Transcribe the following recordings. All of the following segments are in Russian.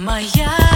моя.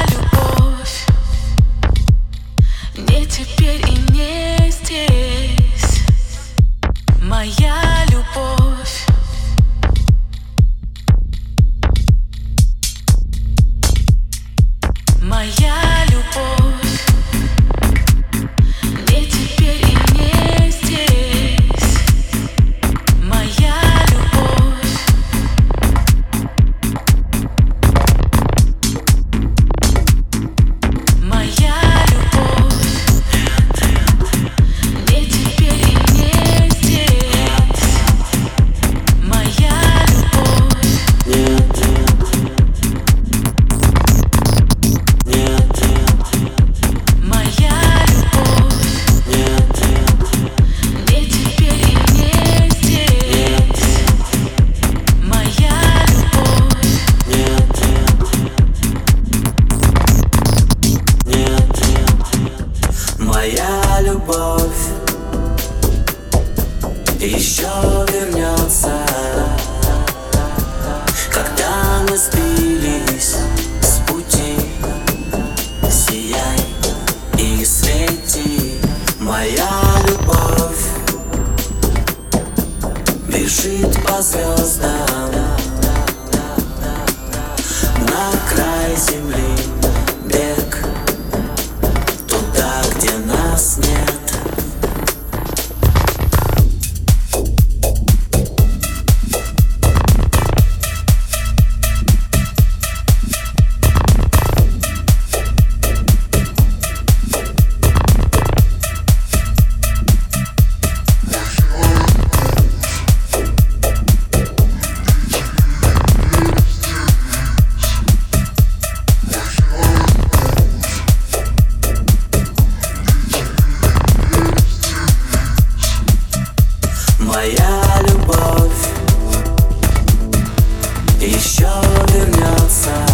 мы Сияй и свети, моя любовь. Бежит по звездам. На край земли. все вернется